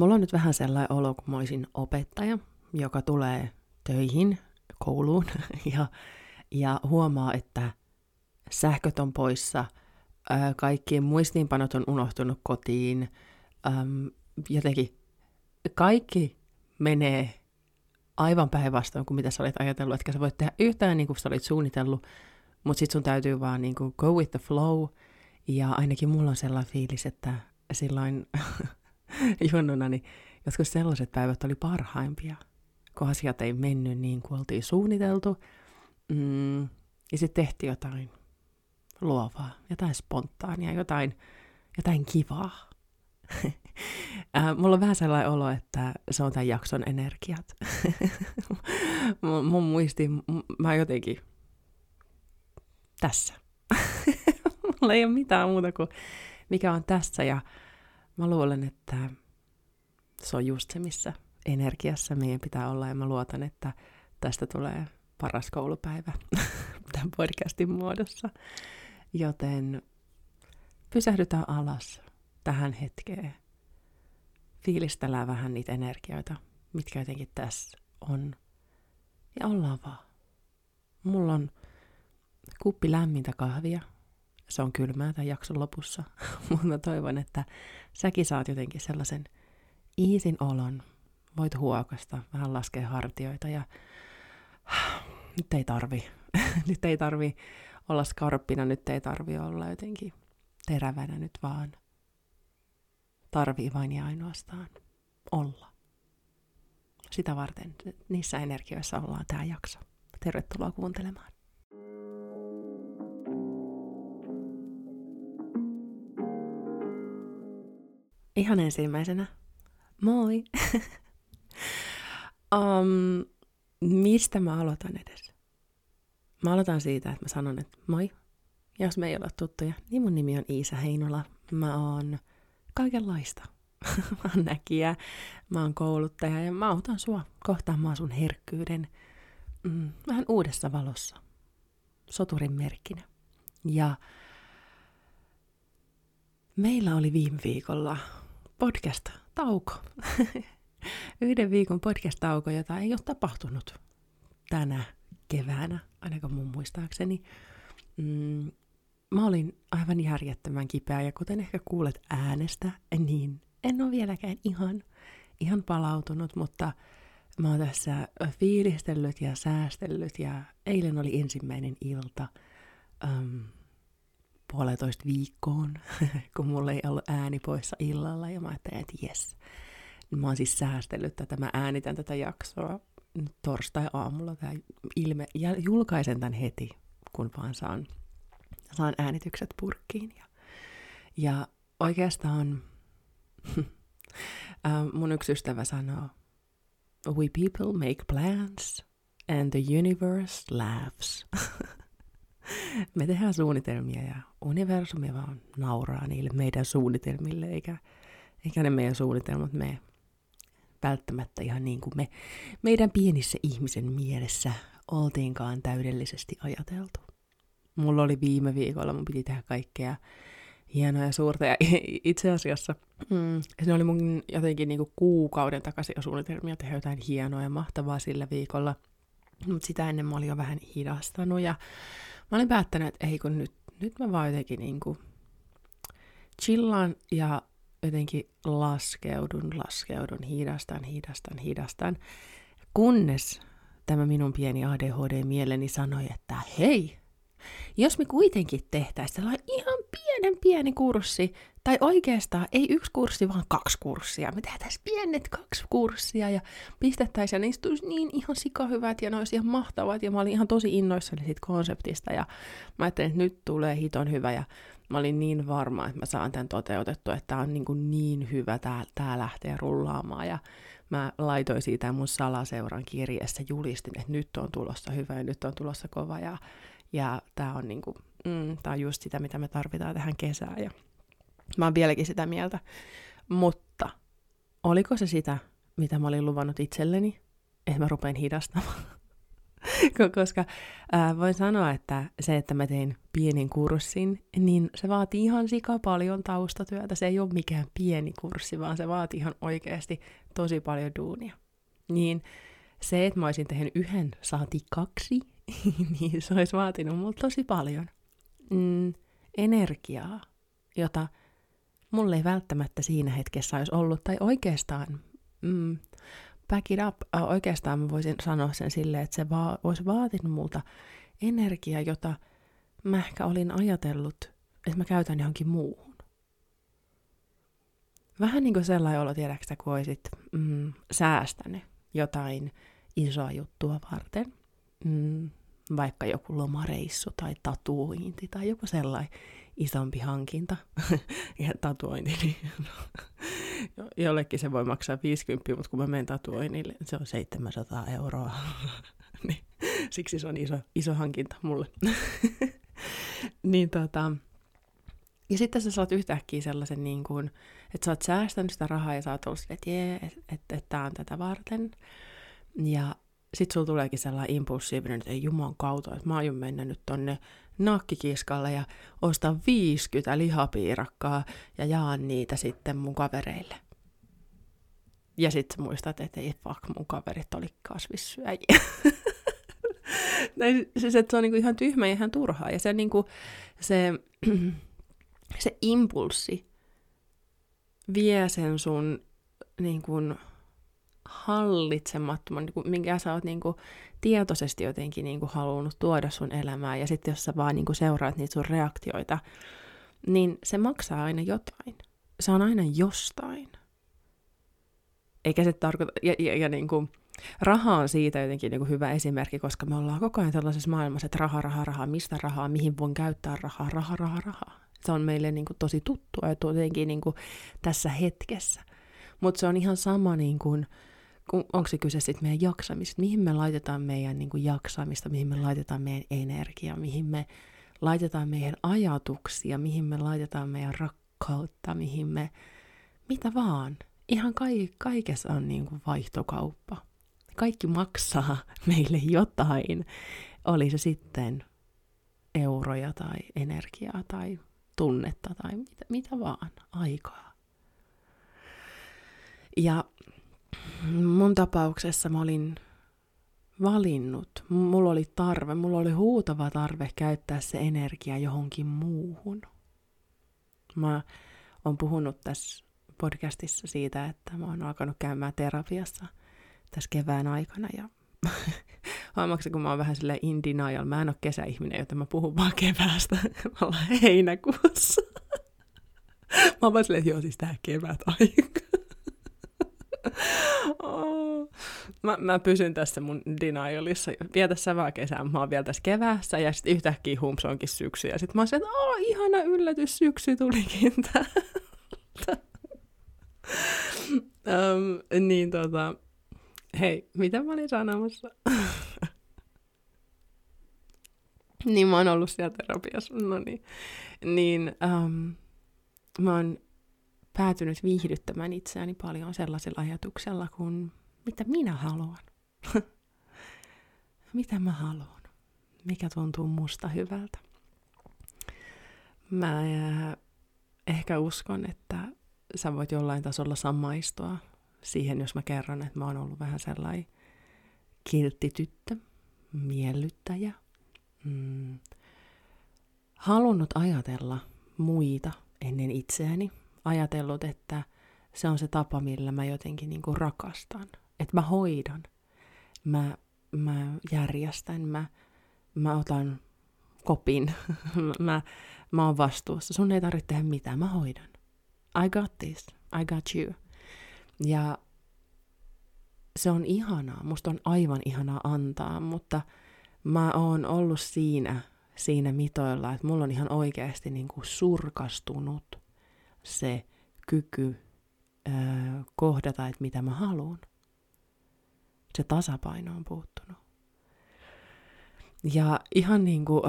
mulla on nyt vähän sellainen olo, kun mä olisin opettaja, joka tulee töihin, kouluun, ja, ja huomaa, että sähköt on poissa, kaikki muistiinpanot on unohtunut kotiin, jotenkin kaikki menee aivan päinvastoin kuin mitä sä olit ajatellut, etkä sä voit tehdä yhtään niin kuin sä olit suunnitellut, mutta sit sun täytyy vaan niin kuin go with the flow, ja ainakin mulla on sellainen fiilis, että silloin junnuna, niin joskus sellaiset päivät oli parhaimpia, kun asiat ei mennyt niin kuin oltiin suunniteltu, mm, ja sitten tehtiin jotain luovaa, jotain spontaania, jotain, jotain kivaa. äh, mulla on vähän sellainen olo, että se on tämän jakson energiat. mun, muisti, mä jotenkin tässä. mulla ei ole mitään muuta kuin mikä on tässä ja mä luulen, että se on just se, missä energiassa meidän pitää olla ja mä luotan, että tästä tulee paras koulupäivä tämän podcastin muodossa. Joten pysähdytään alas tähän hetkeen. Fiilistellään vähän niitä energioita, mitkä jotenkin tässä on. Ja ollaan vaan. Mulla on kuppi lämmintä kahvia. Se on kylmää tämän jakson lopussa, mutta toivon, että säkin saat jotenkin sellaisen iisin olon. Voit huokasta, vähän laskea hartioita ja nyt ei tarvi. nyt ei tarvi olla skarppina, nyt ei tarvi olla jotenkin terävänä nyt vaan. Tarvii vain ja ainoastaan olla. Sitä varten niissä energioissa ollaan tämä jakso. Tervetuloa kuuntelemaan. Ihan ensimmäisenä, moi! um, mistä mä aloitan edes? Mä aloitan siitä, että mä sanon, että moi. Jos me ei ole tuttuja, niin mun nimi on Iisa Heinola. Mä oon kaikenlaista. mä oon näkijä, mä oon kouluttaja ja mä autan sua kohtaamaan sun herkkyyden mm, vähän uudessa valossa. Soturin merkkinä. Ja meillä oli viime viikolla podcast-tauko. Yhden viikon podcast-tauko, jota ei ole tapahtunut tänä keväänä, ainakaan mun muistaakseni. Mm, mä olin aivan järjettömän kipeä ja kuten ehkä kuulet äänestä, niin en ole vieläkään ihan, ihan palautunut, mutta mä oon tässä fiilistellyt ja säästellyt ja eilen oli ensimmäinen ilta um, puolitoista viikkoon, kun mulla ei ollut ääni poissa illalla ja mä ajattelin, että jes. Mä oon siis säästellyt tätä, mä äänitän tätä jaksoa torstai-aamulla tämä ilme, ja julkaisen tämän heti, kun vaan saan, saan äänitykset purkkiin. Ja, ja oikeastaan mun yksi ystävä sanoo, we people make plans and the universe laughs. Me tehdään suunnitelmia ja universumi vaan nauraa niille meidän suunnitelmille, eikä, eikä ne meidän suunnitelmat mene välttämättä ihan niin kuin me meidän pienissä ihmisen mielessä oltiinkaan täydellisesti ajateltu. Mulla oli viime viikolla, mun piti tehdä kaikkea hienoa ja suurta, ja itse asiassa mm, se oli mun jotenkin niin kuin kuukauden takaisin jo suunnitelmia tehdä jotain hienoa ja mahtavaa sillä viikolla, mutta sitä ennen mä olin jo vähän hidastanut, ja mä olin päättänyt, että ei kun nyt, nyt mä vaan jotenkin niin kuin chillaan ja jotenkin laskeudun, laskeudun, hidastan, hidastan, hidastan, kunnes tämä minun pieni ADHD-mieleni sanoi, että hei, jos me kuitenkin tehtäisiin sellainen ihan pienen pieni kurssi, tai oikeastaan ei yksi kurssi, vaan kaksi kurssia. Me tehtäisiin pienet kaksi kurssia ja pistettäisiin, ja niistä tulisi niin ihan sikahyvät ja ne olisi ihan mahtavat, ja mä olin ihan tosi innoissani siitä konseptista, ja mä ajattelin, että nyt tulee hiton hyvä, ja mä olin niin varma, että mä saan tämän toteutettua, että tämä on niin, kuin niin hyvä, tää, tää lähtee rullaamaan. Ja mä laitoin siitä mun salaseuran kirjeessä, julistin, että nyt on tulossa hyvä ja nyt on tulossa kova. Ja, ja tämä on, niin kuin, mm, tää on just sitä, mitä me tarvitaan tähän kesään. Ja mä oon vieläkin sitä mieltä. Mutta oliko se sitä, mitä mä olin luvannut itselleni, että mä rupean hidastamaan? koska ää, voin sanoa, että se, että mä tein pienin kurssin, niin se vaatii ihan sika paljon taustatyötä. Se ei ole mikään pieni kurssi, vaan se vaatii ihan oikeasti tosi paljon duunia. Niin se, että mä olisin tehnyt yhden, saati kaksi, niin se olisi vaatinut multa tosi paljon mm, energiaa, jota mulle ei välttämättä siinä hetkessä olisi ollut, tai oikeastaan mm, back it up, äh, oikeastaan mä voisin sanoa sen silleen, että se va- olisi vaatinut multa energiaa, jota mä ehkä olin ajatellut, että mä käytän johonkin muuhun. Vähän niin kuin sellainen olo, tiedäksä, kun olisit mm, säästänyt jotain isoa juttua varten. Mm, vaikka joku lomareissu tai tatuointi tai joku sellainen isompi hankinta ja tatuointi, niin jollekin se voi maksaa 50, mutta kun mä menen tatuoinnille, se on 700 euroa. niin, siksi se on iso, iso hankinta mulle. niin tota, ja sitten sä saat yhtäkkiä sellaisen, niin kuin, että sä oot säästänyt sitä rahaa ja sä oot ollut että jee, että et, et, tää on tätä varten. Ja sit sulla tuleekin sellainen impulsiivinen, että ei juman kautta, että mä aion mennä nyt tonne nakkikiskalle ja ostan 50 lihapiirakkaa ja jaan niitä sitten mun kavereille. Ja sitten muistat, että ei fuck, mun kaverit oli kasvissyöjiä. siis, että se on niinku ihan tyhmä ja ihan turhaa. Ja se, niinku, se, se impulssi vie sen sun niin kuin, hallitsemattoman, niin minkä sä oot niin kuin, tietoisesti jotenkin niin kuin, halunnut tuoda sun elämään, ja sitten jos sä vaan niin kuin, seuraat niitä sun reaktioita, niin se maksaa aina jotain. Se on aina jostain. Eikä se tarkoita, ja, ja, ja niin kuin, raha on siitä jotenkin niin kuin hyvä esimerkki, koska me ollaan koko ajan tällaisessa maailmassa, että raha, raha, raha, mistä rahaa, mihin voin käyttää rahaa, raha, raha, raha. Se on meille niin kuin, tosi tuttua ja jotenkin niin kuin, tässä hetkessä. Mutta se on ihan sama niin kuin, onko se kyse sitten meidän jaksamista, mihin me laitetaan meidän niin kuin jaksamista, mihin me laitetaan meidän energiaa, mihin me laitetaan meidän ajatuksia, mihin me laitetaan meidän rakkautta, mihin me, mitä vaan. Ihan kai, kaikessa on niin kuin vaihtokauppa. Kaikki maksaa meille jotain, oli se sitten euroja tai energiaa tai tunnetta tai mitä, mitä vaan, aikaa. Ja mun tapauksessa mä olin valinnut, mulla oli tarve, mulla oli huutava tarve käyttää se energia johonkin muuhun. Mä oon puhunut tässä podcastissa siitä, että mä oon alkanut käymään terapiassa tässä kevään aikana ja huomaatko, kun mä oon vähän sille in denial, mä en ole kesäihminen, joten mä puhun vaan keväästä, mä ollaan heinäkuussa. mä oon vaan silleen, että joo, siis tää kevät aika oh. Mä, mä pysyn tässä mun denialissa. Vietä sä vaan kesän, mä oon vielä tässä keväässä ja sitten yhtäkkiä hums onkin syksy. Ja sitten mä oon että oh, ihana yllätys, syksy tulikin täältä. um, niin tota, hei, mitä mä olin sanomassa? niin mä oon ollut siellä terapiassa, no niin. Niin um, mä oon päätynyt viihdyttämään itseäni paljon sellaisella ajatuksella kuin mitä minä haluan. mitä mä haluan. Mikä tuntuu musta hyvältä. Mä äh, ehkä uskon, että sä voit jollain tasolla samaistua siihen, jos mä kerron, että mä oon ollut vähän sellainen kiltti tyttö, miellyttäjä, mm, halunnut ajatella muita ennen itseäni, ajatellut, että se on se tapa, millä mä jotenkin niin kuin rakastan. Että mä hoidan, mä, mä järjestän, mä, mä otan kopin, mä, mä oon vastuussa. Sun ei tarvitse tehdä mitään, mä hoidan. I got this, I got you. Ja se on ihanaa, musta on aivan ihanaa antaa, mutta mä oon ollut siinä, siinä mitoilla, että mulla on ihan oikeasti niin kuin surkastunut se kyky ö, kohdata, että mitä mä haluan. Se tasapaino on puuttunut. Ja ihan niin kuin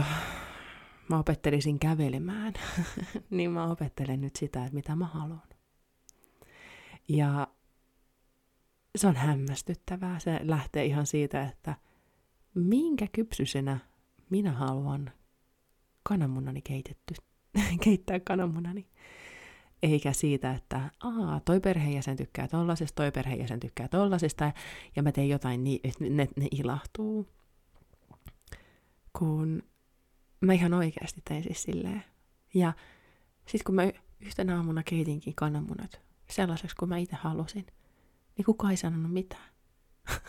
mä opettelisin kävelemään, niin mä opettelen nyt sitä, että mitä mä haluan. Ja se on hämmästyttävää. Se lähtee ihan siitä, että minkä kypsyisenä minä haluan kananmunani keitetty, keittää kananmunani. Eikä siitä, että aa, toi perheenjäsen tykkää tollasesta, toi perheenjäsen tykkää tollasesta, ja mä teen jotain niin, että ne, ne ilahtuu. Kun mä ihan oikeasti tein siis silleen. Ja sitten kun mä yhtenä aamuna keitinkin kananmunat sellaiseksi kuin mä itse halusin, niin kukaan ei sanonut mitään.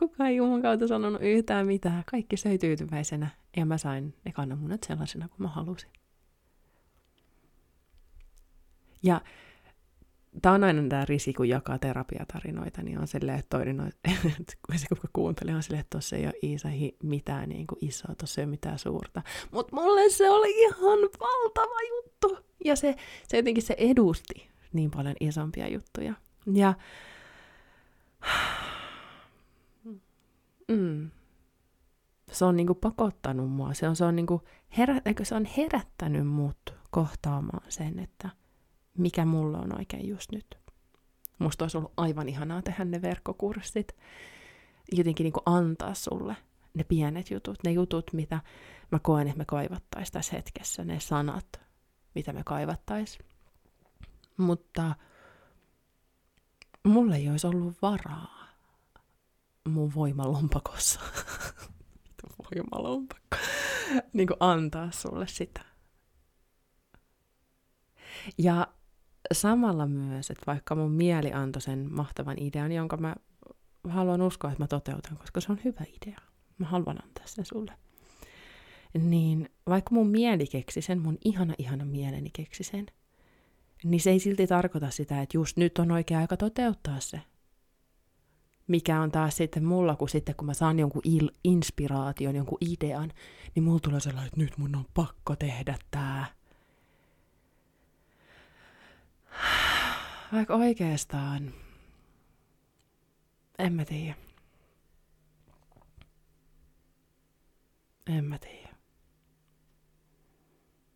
kukaan ei Jumalan kautta sanonut yhtään mitään. Kaikki söi tyytyväisenä ja mä sain ne kananmunat sellaisena kuin mä halusin. Ja tämä on aina tämä risi, kun jakaa terapiatarinoita, niin on silleen, että toinen kun se kuka kuuntelee, on silleen, että tuossa ei ole Iisa mitään niin kuin isoa, tuossa ei ole mitään suurta. Mutta mulle se oli ihan valtava juttu. Ja se, se jotenkin se edusti niin paljon isompia juttuja. Ja mm, se on niinku pakottanut mua. Se on, se on, niinku herä, se on herättänyt mut kohtaamaan sen, että – mikä mulla on oikein just nyt. Musta olisi ollut aivan ihanaa tehdä ne verkkokurssit. Jotenkin niin antaa sulle ne pienet jutut, ne jutut, mitä mä koen, että me kaivattaisiin tässä hetkessä, ne sanat, mitä me kaivattaisiin. Mutta mulle ei olisi ollut varaa mun voimalompakossa. voimalompakko. niin kuin antaa sulle sitä. Ja samalla myös, että vaikka mun mieli antoi sen mahtavan idean, jonka mä haluan uskoa, että mä toteutan, koska se on hyvä idea. Mä haluan antaa sen sulle. Niin vaikka mun mieli keksi sen, mun ihana ihana mieleni keksi sen, niin se ei silti tarkoita sitä, että just nyt on oikea aika toteuttaa se. Mikä on taas sitten mulla, kun sitten kun mä saan jonkun il- inspiraation, jonkun idean, niin mulla tulee sellainen, että nyt mun on pakko tehdä tää. Vaikka oikeastaan, en mä tiedä. En mä tiedä.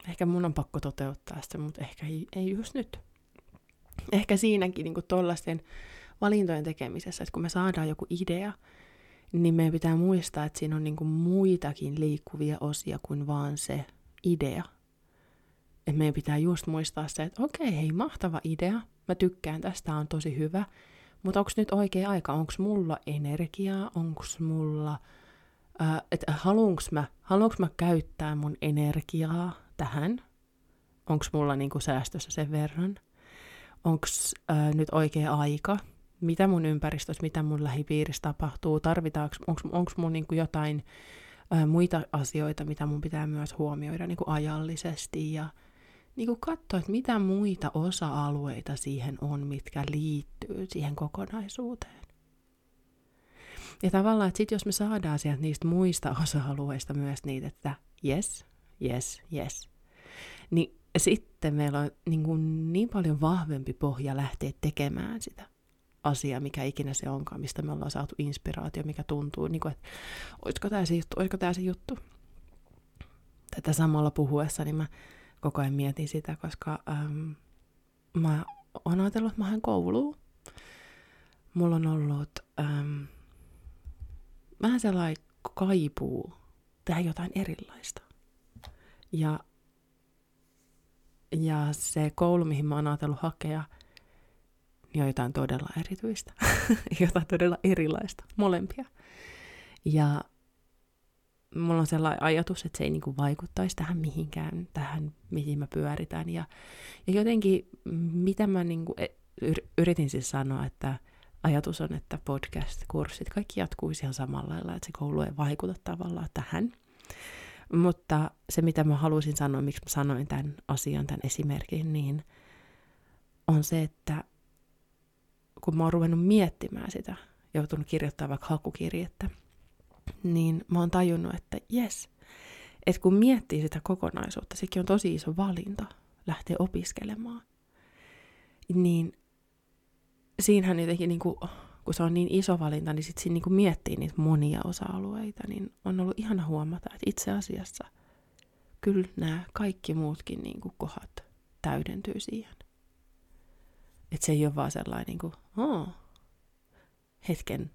Ehkä mun on pakko toteuttaa sitä, mutta ehkä ei, ei just nyt. Ehkä siinäkin niin tuollaisten valintojen tekemisessä, että kun me saadaan joku idea, niin meidän pitää muistaa, että siinä on niin muitakin liikkuvia osia kuin vaan se idea. Että meidän pitää just muistaa se, että okei, hei, mahtava idea, mä tykkään tästä, on tosi hyvä, mutta onko nyt oikea aika, onko mulla energiaa, onko mulla, äh, että haluanko mä, haluanko mä käyttää mun energiaa tähän, onko mulla niinku säästössä sen verran, onko äh, nyt oikea aika, mitä mun ympäristössä, mitä mun lähipiirissä tapahtuu, tarvitaanko, onko mun niinku jotain äh, muita asioita, mitä mun pitää myös huomioida niinku ajallisesti ja niin kuin katsoa, että mitä muita osa-alueita siihen on, mitkä liittyy siihen kokonaisuuteen. Ja tavallaan, että sit jos me saadaan sieltä niistä muista osa-alueista myös niitä, että yes, yes, yes, niin sitten meillä on niin, kuin niin paljon vahvempi pohja lähteä tekemään sitä asiaa, mikä ikinä se onkaan, mistä me ollaan saatu inspiraatio, mikä tuntuu, niin kuin, että olisiko tämä se juttu, olisiko tämä se juttu. Tätä samalla puhuessa, niin mä koko ajan mietin sitä, koska ähm, mä oon ajatellut, että mä hän kouluun. Mulla on ollut ähm, vähän sellainen kaipuu tehdä jotain erilaista. Ja, ja se koulu, mihin mä oon ajatellut hakea, niin on jotain todella erityistä. jotain todella erilaista, molempia. Ja mulla on sellainen ajatus, että se ei niinku vaikuttaisi tähän mihinkään, tähän mihin mä pyöritän. Ja, ja jotenkin, mitä mä niinku e, yritin siis sanoa, että ajatus on, että podcast-kurssit, kaikki jatkuisi ihan samalla lailla, että se koulu ei vaikuta tavallaan tähän. Mutta se, mitä mä halusin sanoa, miksi mä sanoin tämän asian, tämän esimerkin, niin on se, että kun mä oon ruvennut miettimään sitä, joutunut kirjoittamaan vaikka hakukirjettä, niin mä oon tajunnut, että jes, että kun miettii sitä kokonaisuutta, sekin on tosi iso valinta lähteä opiskelemaan, niin siinähän jotenkin, niin kuin, kun se on niin iso valinta, niin sitten siinä niin kuin miettii niitä monia osa-alueita, niin on ollut ihana huomata, että itse asiassa kyllä nämä kaikki muutkin niin kuin kohdat täydentyy siihen. Että se ei ole vaan sellainen niin kuin, hetken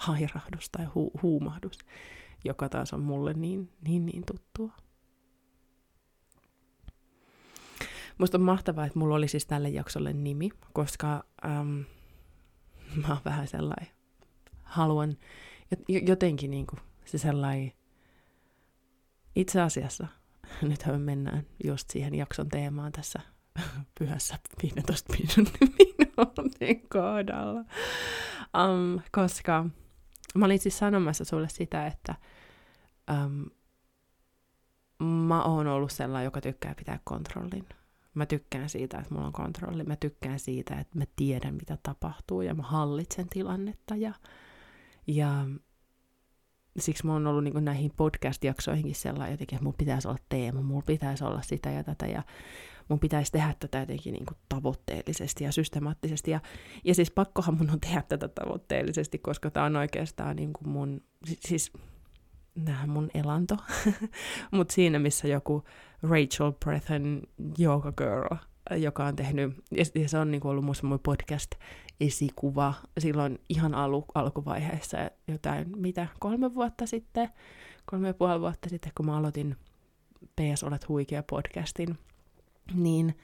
hairahdus tai hu- huumahdus, joka taas on mulle niin, niin, niin tuttua. Musta on mahtavaa, että mulla oli siis tälle jaksolle nimi, koska äm, mä oon vähän sellainen, haluan jotenkin niin kuin, se sellainen, itse asiassa, nythän me mennään just siihen jakson teemaan tässä pyhässä 15 minuutin kohdalla. Um, koska mä olin siis sanomassa sulle sitä, että um, mä oon ollut sellainen, joka tykkää pitää kontrollin. Mä tykkään siitä, että mulla on kontrolli. Mä tykkään siitä, että mä tiedän, mitä tapahtuu ja mä hallitsen tilannetta. Ja, ja siksi mä oon ollut niin näihin podcast-jaksoihinkin sellainen jotenkin, että mun pitäisi olla teema, mulla pitäisi olla sitä ja tätä. Ja mun pitäisi tehdä tätä jotenkin niin kuin tavoitteellisesti ja systemaattisesti. Ja, ja siis pakkohan mun on tehdä tätä tavoitteellisesti, koska tämä on oikeastaan niin kuin mun, siis nähdään mun elanto, mutta siinä missä joku Rachel Brethen Yoga Girl, joka on tehnyt, ja se on niin kuin ollut musta mun podcast-esikuva silloin ihan alu, alkuvaiheessa jotain, mitä, kolme vuotta sitten, kolme ja puoli vuotta sitten, kun mä aloitin PS Olet huikea podcastin, niin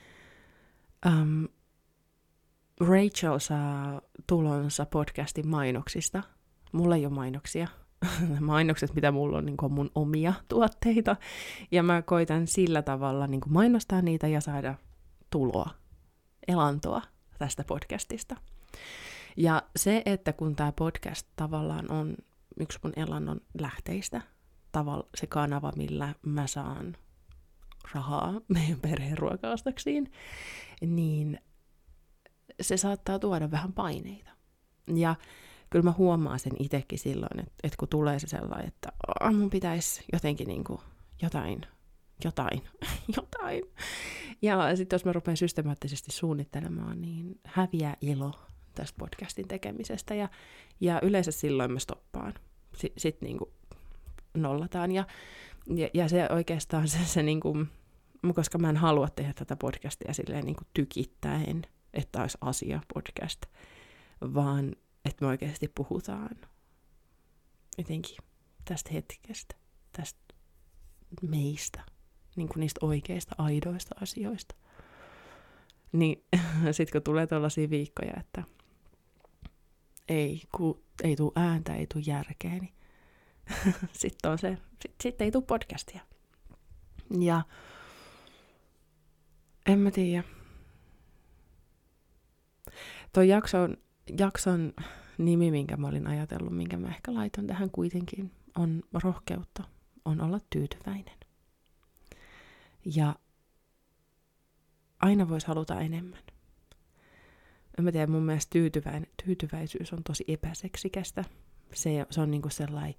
um, Rachel saa tulonsa podcastin mainoksista. Mulla ei ole mainoksia. Mainokset, mitä mulla on, niin on mun omia tuotteita. Ja mä koitan sillä tavalla niin mainostaa niitä ja saada tuloa, elantoa tästä podcastista. Ja se, että kun tämä podcast tavallaan on yksi mun elannon lähteistä, tavalla se kanava, millä mä saan rahaa meidän perheen ruokaostoksiin, niin se saattaa tuoda vähän paineita. Ja kyllä mä huomaan sen itsekin silloin, että, että kun tulee se sellainen, että oh, mun pitäisi jotenkin niin kuin jotain, jotain, jotain. Ja sitten jos mä rupean systemaattisesti suunnittelemaan, niin häviää ilo tästä podcastin tekemisestä. Ja, ja yleensä silloin mä stoppaan. S- sitten niin nollataan. Ja ja, ja se oikeastaan se, se niin kuin, koska mä en halua tehdä tätä podcastia silleen niin kuin tykittäen, että olisi asia podcast, vaan että me oikeasti puhutaan jotenkin tästä hetkestä, tästä meistä, niin kuin niistä oikeista, aidoista asioista. Niin sitten kun tulee tällaisia viikkoja, että ei, ku, ei tule ääntä, ei tule järkeä, niin sitten on se, sitten sit ei tule podcastia. Ja en mä tiedä. Tuo jakson, jakson nimi, minkä mä olin ajatellut, minkä mä ehkä laitan tähän kuitenkin, on rohkeutta, on olla tyytyväinen. Ja aina voisi haluta enemmän. En mä tiedä, mun mielestä tyytyväisyys on tosi epäseksikästä. Se, se on niinku sellainen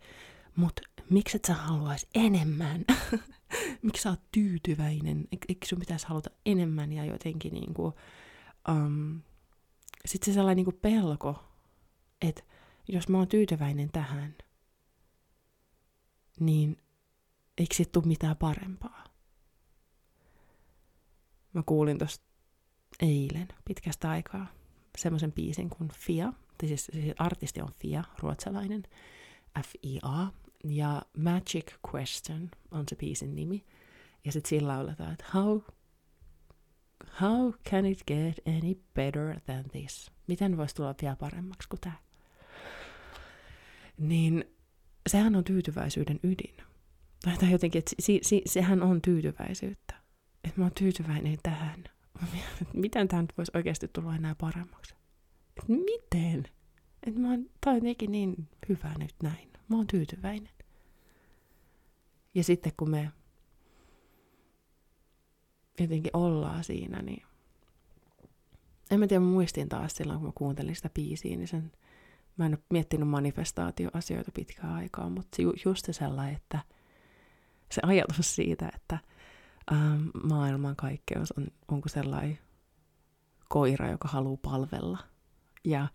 mutta miksi et sä haluaisi enemmän? miksi sä oot tyytyväinen? Eikö sun pitäisi haluta enemmän ja jotenkin niinku, um, sitten se sellainen niinku pelko, että jos mä oon tyytyväinen tähän, niin eikö sit tule mitään parempaa? Mä kuulin tuosta eilen pitkästä aikaa semmoisen biisin kuin Fia, siis, siis artisti on Fia, ruotsalainen, F-I-A, ja Magic Question on se biisin nimi. Ja sitten sillä lauletaan, että how, how can it get any better than this? Miten voisi tulla vielä paremmaksi kuin tämä? Niin sehän on tyytyväisyyden ydin. Tai jotenkin, että si, si, sehän on tyytyväisyyttä. Että mä oon tyytyväinen tähän. Miten tämä nyt voisi oikeasti tulla enää paremmaksi? Et miten? Että mä oon, jotenkin niin hyvä nyt näin. Mä oon tyytyväinen. Ja sitten kun me jotenkin ollaan siinä, niin en mä tiedä, mä muistin taas silloin, kun mä kuuntelin sitä biisiä, niin sen, mä en ole miettinyt manifestaatioasioita pitkään aikaa, mutta ju, just se sellainen, että se ajatus siitä, että ähm, maailman kaikkeus on, onko sellainen koira, joka haluaa palvella. Ja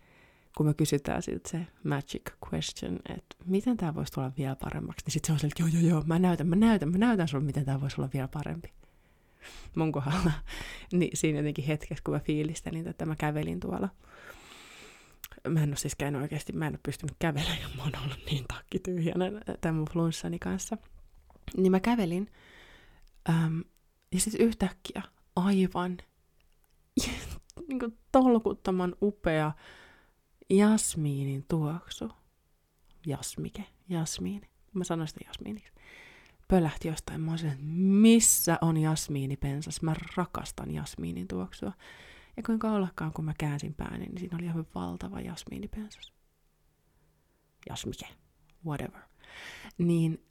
kun me kysytään siltä se magic question, että miten tämä voisi tulla vielä paremmaksi, niin sitten se on että joo, joo, joo, mä näytän, mä näytän, mä näytän sulle, miten tämä voisi olla vielä parempi. Mun kohdalla. niin siinä jotenkin hetkessä, kun mä fiilistelin, että mä kävelin tuolla mä en ole siis käynyt oikeasti, mä en ole pystynyt kävelemään, mä oon ollut niin takkityhjänä tämän mun flunssani kanssa. Niin mä kävelin, äm, ja sitten yhtäkkiä aivan niin kuin tolkuttoman upea jasmiinin tuoksu. Jasmike, jasmiini. Mä sanoin sitä jasmiiniksi. Pölähti jostain. Mä olisin, että missä on jasmiinipensas? Mä rakastan jasmiinin tuoksua. Ja kuinka ollakaan, kun mä käänsin pääni, niin siinä oli ihan valtava jasmiinipensas. Jasmike, whatever. Niin,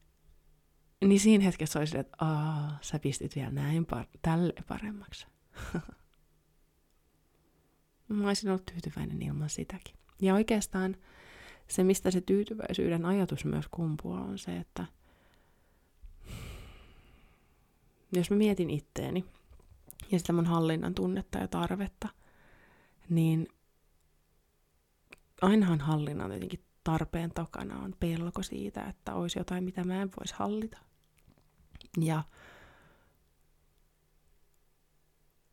niin siinä hetkessä oli että Aa, sä pistit vielä näin par- tälle paremmaksi. mä olisin ollut tyytyväinen ilman sitäkin. Ja oikeastaan se, mistä se tyytyväisyyden ajatus myös kumpuaa, on se, että jos mä mietin itteeni, ja sitä mun hallinnan tunnetta ja tarvetta, niin ainahan hallinnan jotenkin tarpeen takana on pelko siitä, että olisi jotain, mitä mä en voisi hallita. Ja,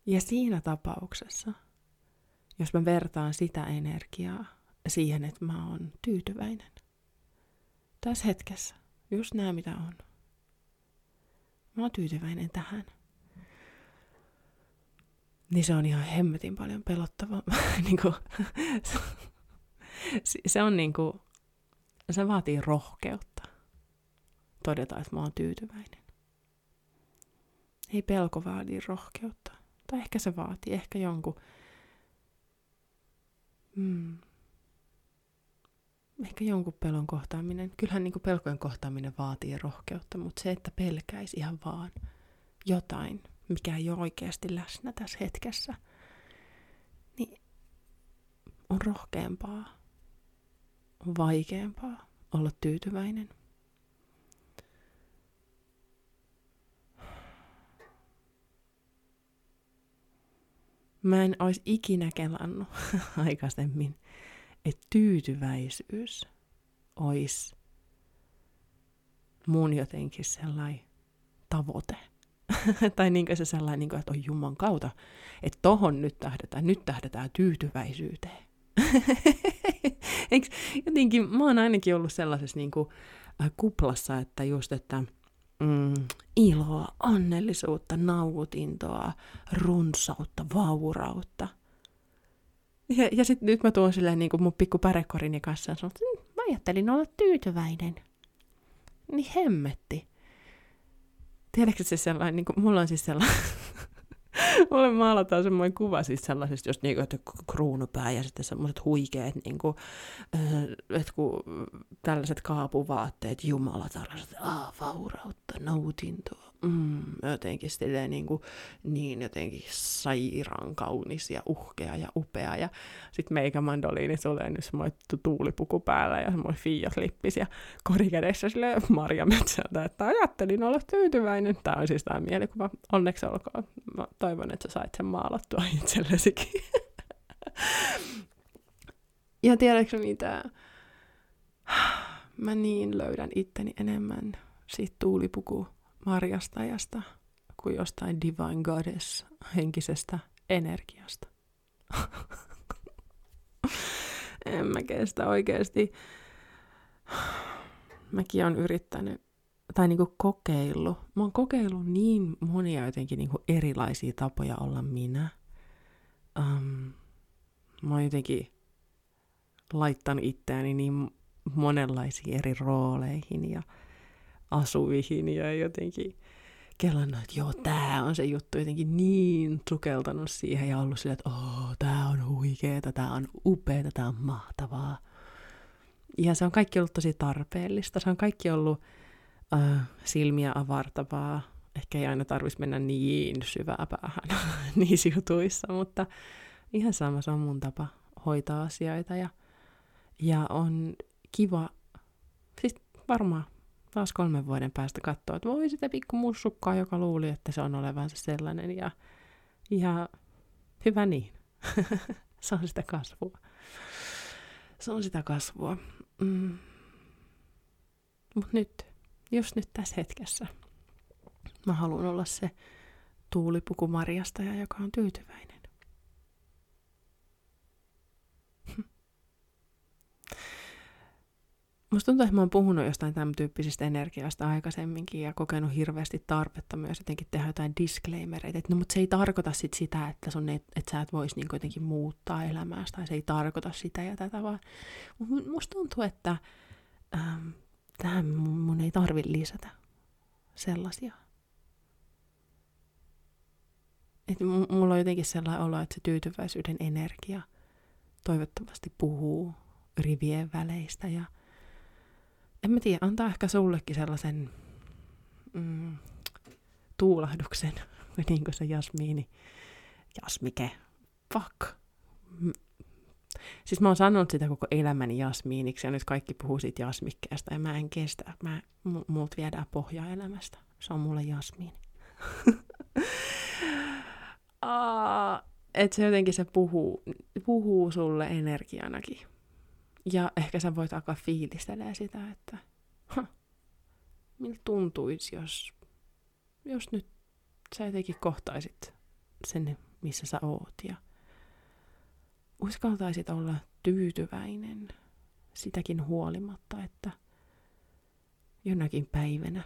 ja siinä tapauksessa, jos mä vertaan sitä energiaa siihen, että mä oon tyytyväinen. Tässä hetkessä, just nämä mitä on. Mä oon tyytyväinen tähän niin se on ihan hemmetin paljon pelottavaa. niin kuin, se on niin kuin, se vaatii rohkeutta todeta, että mä oon tyytyväinen. Ei pelko vaadi rohkeutta. Tai ehkä se vaatii ehkä jonkun... Mm, ehkä jonkun pelon kohtaaminen. Kyllähän niin kuin pelkojen kohtaaminen vaatii rohkeutta, mutta se, että pelkäisi ihan vaan jotain, mikä ei ole oikeasti läsnä tässä hetkessä, niin on rohkeampaa, on vaikeampaa olla tyytyväinen. Mä en olisi ikinä kelannut aikaisemmin, että tyytyväisyys olisi mun jotenkin sellainen tavoite. tai niin se sellainen, niin kuin, että on Jumman kautta, että tohon nyt tähdetään, nyt tähdetään tyytyväisyyteen. Eikö, jotenkin, mä oon ainakin ollut sellaisessa niin kuin, äh, kuplassa, että just, että mm, iloa, onnellisuutta, nautintoa, runsautta, vaurautta. Ja, ja sitten nyt mä tuon silleen niin kuin mun pikku pärekorini kanssa ja sanon, että mm, mä ajattelin olla tyytyväinen. Niin hemmetti. Tiedätkö se sellainen, niin kuin, mulla on siis sellainen, mulle maalataan semmoinen kuva siis sellaisesta, just niin että kruunupää ja sitten semmoiset huikeat, niin kuin, että kun tällaiset kaapuvaatteet, Jumala tällaiset, ah, vaurautta, nautintoa, mm, jotenkin silleen niin, kuin, niin jotenkin sairaan kaunis ja uhkea ja upea. Ja sitten meikä mandoliini tulee nyt semmoinen tuulipuku päällä ja semmoinen fiat lippis ja korikädessä sille Marja Metsältä, että ajattelin olla tyytyväinen. Tämä on siis tämä mielikuva. Onneksi olkoon. Mä toivon, että sä sait sen maalattua itsellesikin. ja tiedätkö mitä? Mä niin löydän itteni enemmän siitä tuulipuku marjastajasta kuin jostain divine goddess henkisestä energiasta. en mä kestä oikeasti. Mäkin on yrittänyt, tai niinku kokeillut. Mä oon kokeillut niin monia jotenkin niinku erilaisia tapoja olla minä. Um, mä oon jotenkin laittanut itseäni niin monenlaisiin eri rooleihin ja asuihin ja jotenkin kelannut, että joo, tää on se juttu jotenkin niin sukeltanut siihen ja ollut sillä, että oh, tää on huikeeta, tää on upeeta, tää on mahtavaa. Ja se on kaikki ollut tosi tarpeellista, se on kaikki ollut uh, silmiä avartavaa. Ehkä ei aina tarvitsisi mennä niin syvää päähän niissä jutuissa, mutta ihan sama, se on mun tapa hoitaa asioita ja, ja on kiva, siis varmaan taas kolmen vuoden päästä katsoa, että voi sitä pikku mussukkaa, joka luuli, että se on olevansa sellainen. Ja, ja hyvä niin. se on sitä kasvua. Se on sitä kasvua. Mm. Mutta nyt, just nyt tässä hetkessä, mä haluan olla se tuulipuku marjastaja, joka on tyytyväinen. Musta tuntuu, että mä oon puhunut jostain tämän tyyppisistä energiasta aikaisemminkin ja kokenut hirveästi tarvetta myös jotenkin tehdä jotain disclaimereita. Että no, mutta se ei tarkoita sit sitä, että, sun et, että sä et voisi niin jotenkin muuttaa elämääsi tai se ei tarkoita sitä ja tätä, vaan musta tuntuu, että ähm, tähän mun ei tarvi lisätä sellaisia. Et mulla on jotenkin sellainen olo, että se tyytyväisyyden energia toivottavasti puhuu rivien väleistä ja en mä tiedä, antaa ehkä sullekin sellaisen mm, tuulahduksen, niin kuin se Jasmiini, Jasmike, fuck. Siis mä oon sanonut sitä koko elämäni Jasmiiniksi ja nyt kaikki puhuu siitä Jasmikkeesta ja mä en kestä. Mä, multa viedään pohjaa elämästä. Se on mulle Jasmiini. että se jotenkin se puhuu, puhuu sulle energianakin. Ja ehkä sä voit alkaa fiilistelee sitä, että miltä tuntuisi, jos, jos nyt sä jotenkin kohtaisit sen, missä sä oot. Ja uskaltaisit olla tyytyväinen sitäkin huolimatta, että jonakin päivänä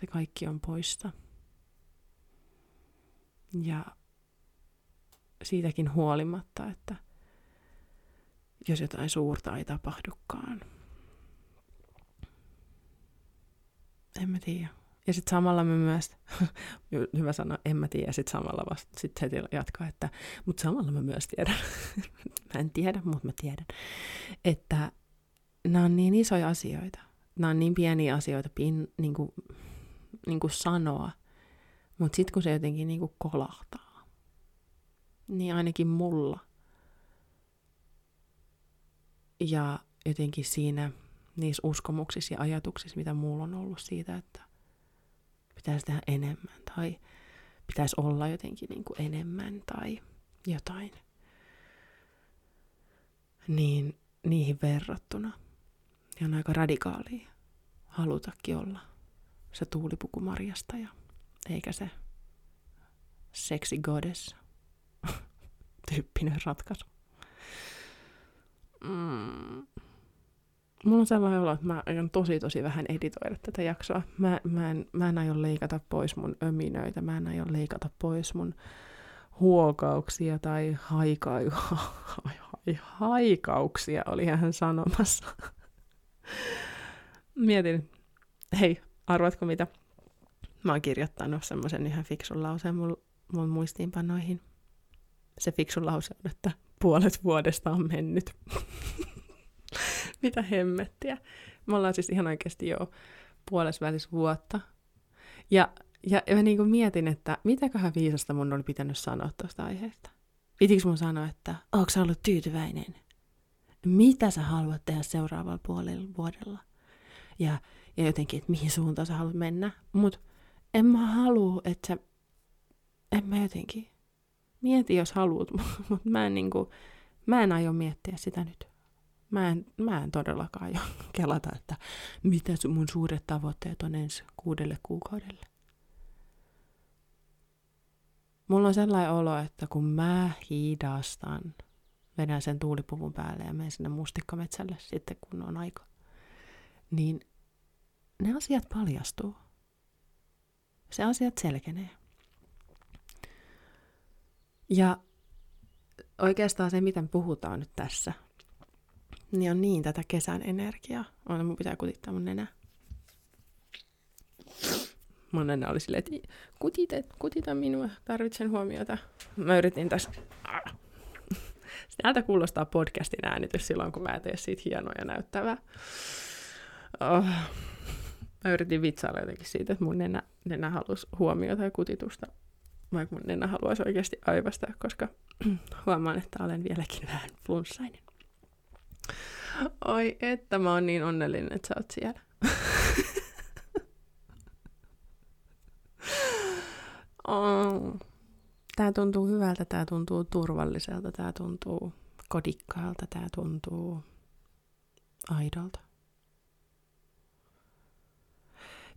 se kaikki on poista. Ja siitäkin huolimatta, että jos jotain suurta ei tapahdukaan. En mä tiedä. Ja sitten samalla me myös, hyvä sanoa, en mä tiedä, sitten samalla vasta, sit heti jatkaa, että, mutta samalla mä myös tiedän, mä en tiedä, mutta mä tiedän, että nämä on niin isoja asioita, nämä on niin pieniä asioita pin, niin kuin, niin kuin sanoa, mutta sitten kun se jotenkin niin kuin kolahtaa, niin ainakin mulla – ja jotenkin siinä niissä uskomuksissa ja ajatuksissa, mitä mulla on ollut siitä, että pitäisi tehdä enemmän tai pitäisi olla jotenkin niin kuin enemmän tai jotain, niin niihin verrattuna niin on aika radikaalia halutakin olla se tuulipuku Marjasta ja eikä se sexy goddess tyyppinen ratkaisu mm, mulla on sellainen olo, että mä aion tosi tosi vähän editoida tätä jaksoa. Mä, mä, en, mä en aio leikata pois mun öminöitä, mä en aio leikata pois mun huokauksia tai haikai, haikauksia, oli hän sanomassa. Mietin, hei, arvatko mitä? Mä oon kirjoittanut semmoisen ihan fiksun lauseen mun, mun muistiinpanoihin. Se fiksun lause on, että puolet vuodesta on mennyt. Mitä hemmettiä. Me ollaan siis ihan oikeasti jo puolesvälis vuotta. Ja, ja mä niin mietin, että mitäköhän viisasta mun oli pitänyt sanoa tuosta aiheesta. Pitikö mun sanoa, että onko sä ollut tyytyväinen? Mitä sä haluat tehdä seuraavalla puolella vuodella? Ja, ja jotenkin, että mihin suuntaan sä haluat mennä. Mutta en mä halua, että sä... En mä jotenkin mieti jos haluat, mutta mä en, niinku, mä en aio miettiä sitä nyt. Mä en, mä en todellakaan aio kelata, että mitä mun suuret tavoitteet on ensi kuudelle kuukaudelle. Mulla on sellainen olo, että kun mä hidastan, vedän sen tuulipuvun päälle ja menen sinne mustikkametsälle sitten, kun on aika, niin ne asiat paljastuu. Se asiat selkenee. Ja oikeastaan se, miten puhutaan nyt tässä, niin on niin tätä kesän energiaa. On, mun pitää kutittaa mun nenä. Mun nenä oli silleen, että kutita, kutita minua, tarvitsen huomiota. Mä yritin tässä... Täältä kuulostaa podcastin äänitys silloin, kun mä teen siitä hienoa ja näyttävää. Oh. Mä yritin vitsailla jotenkin siitä, että mun nenä, nenä halusi huomiota ja kutitusta vaikka mun nenä haluaisi oikeasti aivastaa, koska huomaan, että olen vieläkin vähän flunssainen. Oi, että mä oon niin onnellinen, että sä oot siellä. oh. Tää tuntuu hyvältä, tää tuntuu turvalliselta, tää tuntuu kodikkaalta, tää tuntuu aidolta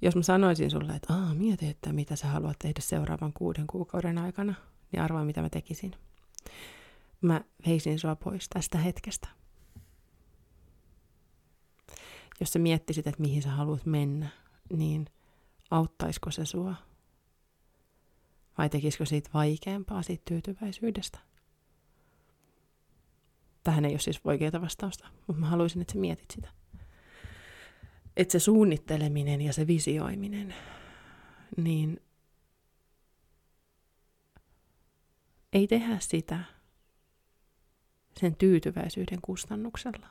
jos mä sanoisin sulle, että Aa, mieti, että mitä sä haluat tehdä seuraavan kuuden kuukauden aikana, niin arvaa, mitä mä tekisin. Mä heisin sua pois tästä hetkestä. jos sä miettisit, että mihin sä haluat mennä, niin auttaisiko se sua? Vai tekisikö siitä vaikeampaa siitä tyytyväisyydestä? Tähän ei ole siis oikeaa vastausta, mutta mä haluaisin, että sä mietit sitä. Että se suunnitteleminen ja se visioiminen, niin ei tehdä sitä sen tyytyväisyyden kustannuksella.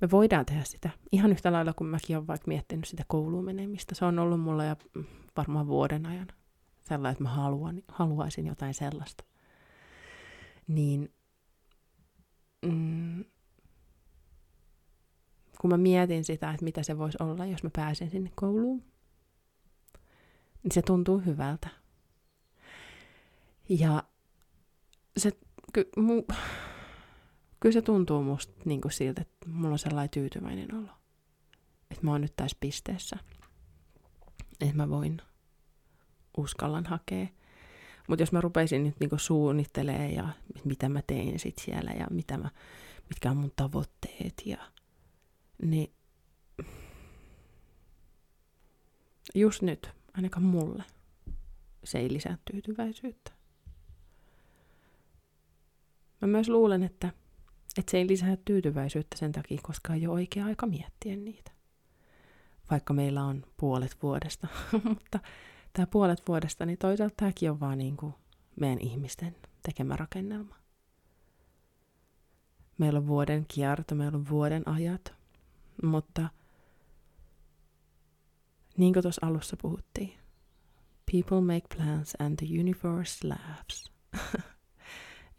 Me voidaan tehdä sitä ihan yhtä lailla kuin mäkin olen vaikka miettinyt sitä kouluun menemistä. Se on ollut mulla jo varmaan vuoden ajan sellainen, että mä haluan, haluaisin jotain sellaista. Niin mm, kun mä mietin sitä, että mitä se voisi olla, jos mä pääsen sinne kouluun, niin se tuntuu hyvältä. Ja se, ky, mu, kyllä se tuntuu musta niin kuin siltä, että mulla on sellainen tyytyväinen olo. Että mä oon nyt tässä pisteessä. Että mä voin uskallan hakea. Mutta jos mä rupeisin nyt niinku suunnittelemaan ja mitä mä teen sit siellä ja mitä mä, mitkä on mun tavoitteet ja niin just nyt, ainakaan mulle, se ei lisää tyytyväisyyttä. Mä myös luulen, että, että se ei lisää tyytyväisyyttä sen takia, koska ei ole oikea aika miettiä niitä. Vaikka meillä on puolet vuodesta, mutta tämä puolet vuodesta, niin toisaalta tämäkin on vaan niin kuin meidän ihmisten tekemä rakennelma. Meillä on vuoden kierto, meillä on vuoden ajat, mutta niin kuin tuossa alussa puhuttiin, people make plans and the universe laughs.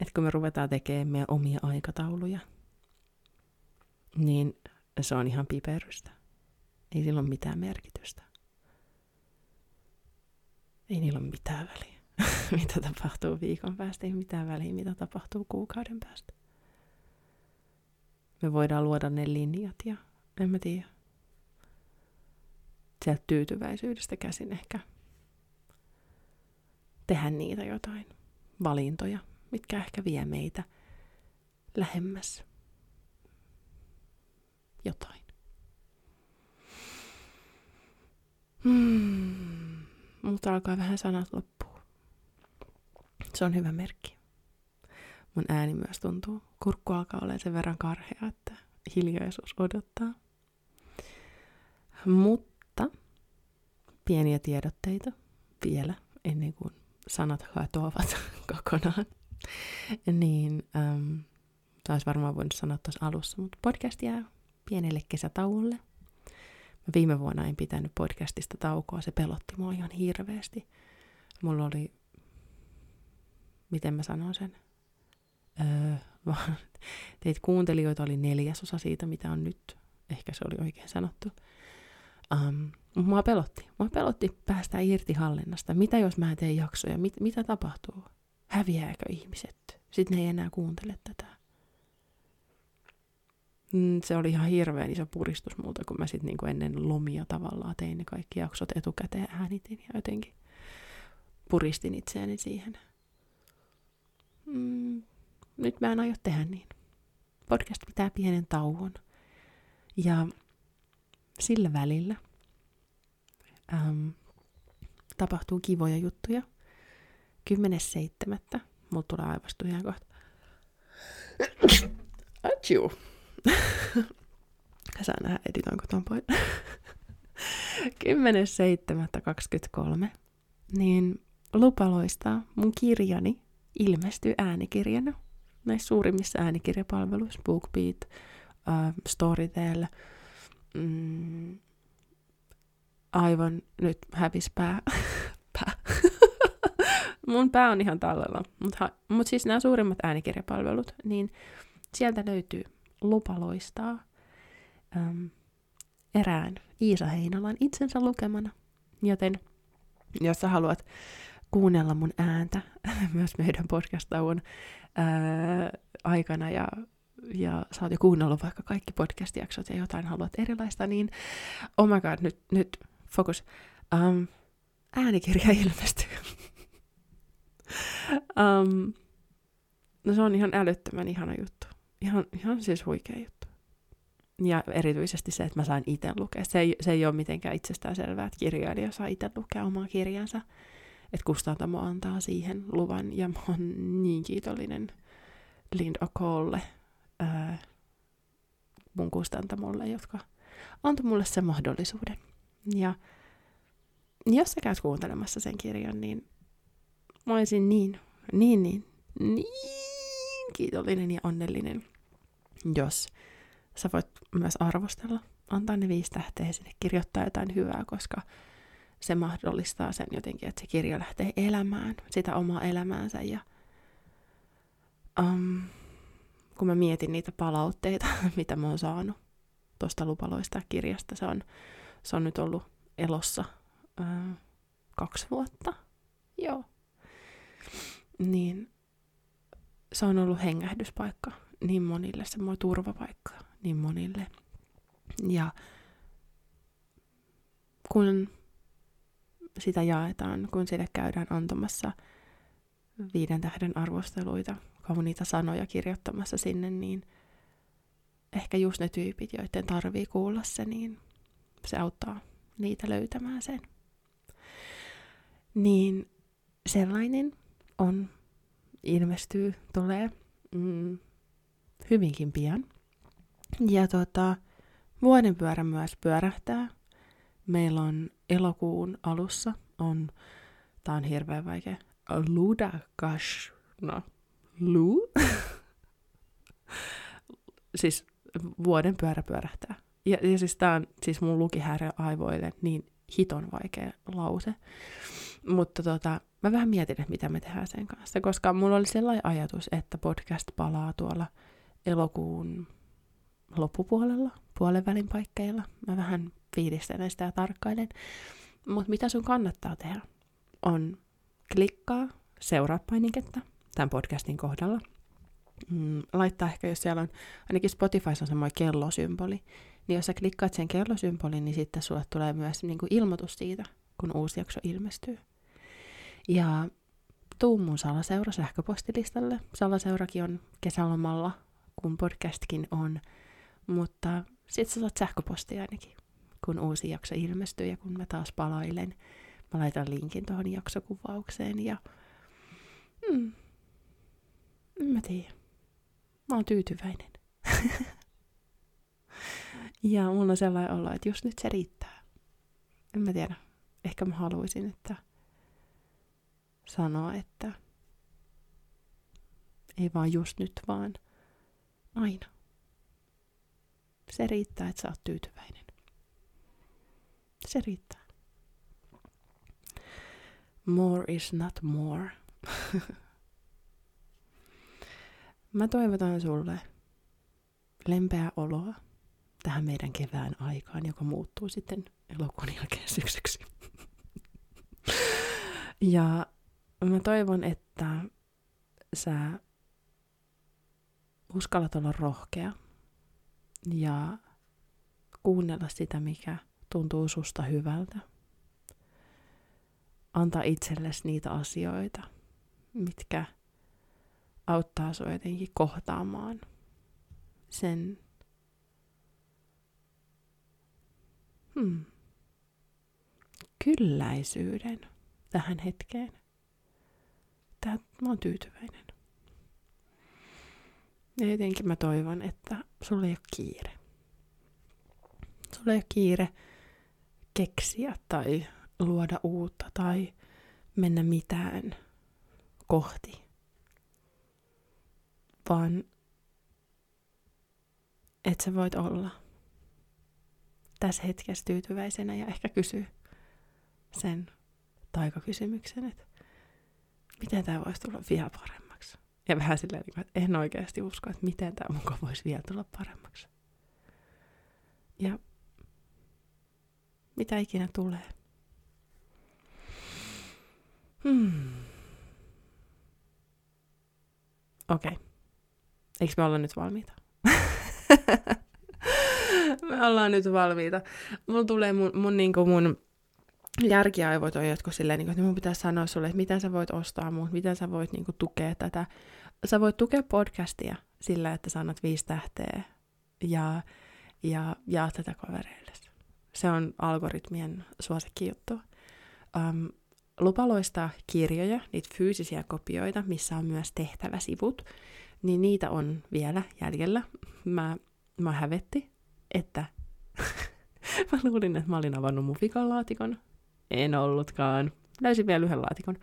että kun me ruvetaan tekemään meidän omia aikatauluja, niin se on ihan piperystä. Ei sillä ole mitään merkitystä. Ei niillä ole mitään väliä, mitä tapahtuu viikon päästä. Ei mitään väliä, mitä tapahtuu kuukauden päästä. Me voidaan luoda ne linjat ja en mä tiedä. Sieltä tyytyväisyydestä käsin ehkä tehdä niitä jotain valintoja, mitkä ehkä vie meitä lähemmäs jotain. Hmm. Mutta alkaa vähän sanat loppua. Se on hyvä merkki. Mun ääni myös tuntuu. Kurkku alkaa olla sen verran karhea, että hiljaisuus odottaa. Mutta pieniä tiedotteita vielä ennen kuin sanat katoavat kokonaan. Niin, ähm, taas varmaan voinut sanoa tuossa alussa, mutta podcast jää pienelle kesätauolle – Mä viime vuonna en pitänyt podcastista taukoa, se pelotti mua ihan hirveästi. Mulla oli, miten mä sanon sen, öö, vaan teitä kuuntelijoita oli neljäsosa siitä, mitä on nyt. Ehkä se oli oikein sanottu. Um, mua pelotti. Mua pelotti päästä irti hallinnasta. Mitä jos mä en tee jaksoja? Mit, mitä tapahtuu? Häviääkö ihmiset? Sitten ne ei enää kuuntele tätä. Mm, se oli ihan hirveän iso puristus multa, kun mä sitten niinku ennen lomia tavallaan tein ne kaikki jaksot etukäteen äänitin ja jotenkin puristin itseäni siihen. Mm, nyt mä en aio tehdä niin. Podcast pitää pienen tauon. Ja sillä välillä äm, tapahtuu kivoja juttuja. 10.7. Mulla tulee aivastu ihan kohta. Achiu. Sä nähdä, editoinko ton pois. 10.7.23. Niin lupaloistaa mun kirjani ilmestyy äänikirjana näissä suurimmissa äänikirjapalveluissa, BookBeat, uh, Storytel, mm, aivan nyt hävis pää. pää. mun pää on ihan tallella, mutta mut siis nämä suurimmat äänikirjapalvelut, niin sieltä löytyy lupa loistaa äm, erään Iisa Heinolan itsensä lukemana. Joten jos sä haluat kuunnella mun ääntä myös meidän podcast-tauon aikana ja, ja sä oot jo kuunnellut vaikka kaikki podcast-jaksot ja jotain haluat erilaista, niin oh my god, nyt, nyt fokus. Um, äänikirja ilmestyy. um, no se on ihan älyttömän ihana juttu ihan, ihan siis huikea juttu. Ja erityisesti se, että mä saan itse lukea. Se ei, se ei ole mitenkään itsestään selvää, että kirjailija saa itse lukea omaa kirjansa. Että Kustantamo antaa siihen luvan. Ja mä oon niin kiitollinen Linda Kolle, ää, mun kustantamolle, jotka antoi mulle sen mahdollisuuden. Ja jos sä käyt kuuntelemassa sen kirjan, niin mä olisin niin, niin, niin, niin kiitollinen ja onnellinen, jos sä voit myös arvostella, antaa ne viisi tähteä sinne, kirjoittaa jotain hyvää, koska se mahdollistaa sen jotenkin, että se kirja lähtee elämään sitä omaa elämäänsä. Ja um, kun mä mietin niitä palautteita, mitä mä oon saanut tuosta lupaloista kirjasta, se on, se on nyt ollut elossa uh, kaksi vuotta. Joo. Niin se on ollut hengähdyspaikka niin monille, semmoinen turvapaikka niin monille. Ja kun sitä jaetaan, kun sille käydään antamassa viiden tähden arvosteluita, kauniita sanoja kirjoittamassa sinne, niin ehkä just ne tyypit, joiden tarvii kuulla se, niin se auttaa niitä löytämään sen. Niin sellainen on, ilmestyy, tulee mm, hyvinkin pian. Ja tota, vuoden pyörä myös pyörähtää. Meillä on elokuun alussa, on, tää on hirveän vaikea, Ludakas, no, Lu? siis vuoden pyörä pyörähtää. Ja, ja siis tää on siis mun lukihäiriö aivoille niin hiton vaikea lause. Mutta tota, mä vähän mietin, että mitä me tehdään sen kanssa, koska mulla oli sellainen ajatus, että podcast palaa tuolla elokuun loppupuolella, puolen välin paikkeilla. Mä vähän fiilistelen sitä ja tarkkailen. Mutta mitä sun kannattaa tehdä, on klikkaa seuraa painiketta tämän podcastin kohdalla. Mm, laittaa ehkä, jos siellä on, ainakin Spotify on semmoinen kellosymboli, niin jos sä klikkaat sen kellosymbolin, niin sitten sulle tulee myös niin kuin ilmoitus siitä, kun uusi jakso ilmestyy. Ja tuu mun salaseura sähköpostilistalle. Salaseurakin on kesälomalla, kun podcastkin on. Mutta sit sä saat sähköpostia ainakin, kun uusi jakso ilmestyy ja kun mä taas palailen. Mä laitan linkin tuohon jaksokuvaukseen ja... Hmm, en mä tiedä. Mä oon tyytyväinen. ja mulla on sellainen olo, että just nyt se riittää. En mä tiedä. Ehkä mä haluaisin, että sanoa, että ei vaan just nyt, vaan aina. Se riittää, että sä oot tyytyväinen. Se riittää. More is not more. Mä toivotan sulle lempeää oloa tähän meidän kevään aikaan, joka muuttuu sitten elokuun jälkeen syksyksi. ja mä toivon, että sä uskallat olla rohkea ja kuunnella sitä, mikä tuntuu susta hyvältä. Anta itsellesi niitä asioita, mitkä auttaa sinua jotenkin kohtaamaan sen hmm, kylläisyyden tähän hetkeen. Tää, mä oon tyytyväinen. Ja jotenkin mä toivon, että sulla ei ole kiire. Sulla ei ole kiire keksiä tai luoda uutta tai mennä mitään kohti. Vaan että sä voit olla tässä hetkessä tyytyväisenä ja ehkä kysyä sen taikakysymyksen, että miten tämä voisi tulla vielä paremmaksi. Ja vähän silleen, niin että en oikeasti usko, että miten tämä mukaan voisi vielä tulla paremmaksi. Ja mitä ikinä tulee. Hmm. Okei. Okay. Eikö me olla nyt valmiita? me ollaan nyt valmiita. Mulla tulee mun, mun, niinku mun järkiaivot on jotkut silleen, niin kuin, että mun pitää sanoa sulle, että miten sä voit ostaa mun, miten sä voit niin kuin, tukea tätä. Sä voit tukea podcastia sillä, että sanot viisi tähteä ja ja jaa tätä kavereille. Se on algoritmien suosikkijuttu. Um, lupaloista kirjoja, niitä fyysisiä kopioita, missä on myös tehtäväsivut, niin niitä on vielä jäljellä. Mä, mä hävetti, että mä luulin, että mä olin avannut mufikan laatikon. En ollutkaan. Löysin vielä yhden laatikon.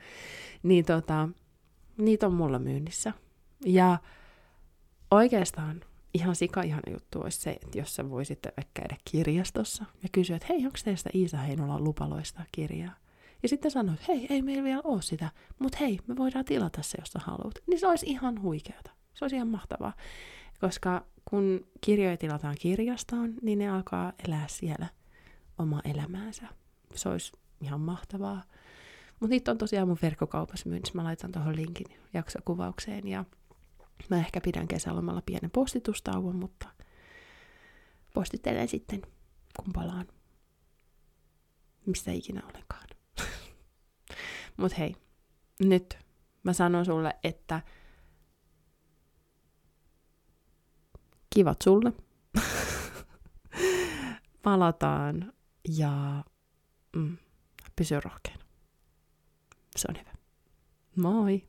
Niin tota, niitä on mulla myynnissä. Ja oikeastaan ihan sika ihana juttu olisi se, että jos sä voisit käydä kirjastossa ja kysyä, että hei, onko teistä Iisa Heinola lupaloista kirjaa? Ja sitten sanoit, hei, ei meillä vielä ole sitä, mutta hei, me voidaan tilata se, jos sä haluat. Niin se olisi ihan huikeata. Se olisi ihan mahtavaa. Koska kun kirjoja tilataan kirjastoon, niin ne alkaa elää siellä oma elämäänsä. Se olisi ihan mahtavaa. Mutta niitä on tosiaan mun verkkokaupassa myynnissä. Mä laitan tuohon linkin jaksokuvaukseen ja mä ehkä pidän kesälomalla pienen postitustauon, mutta postittelen sitten, kun palaan. Mistä ikinä olenkaan. Mut hei, nyt mä sanon sulle, että kivat sulle. Palataan ja mm, pysy rohkeana. Se on hyvä. Moi!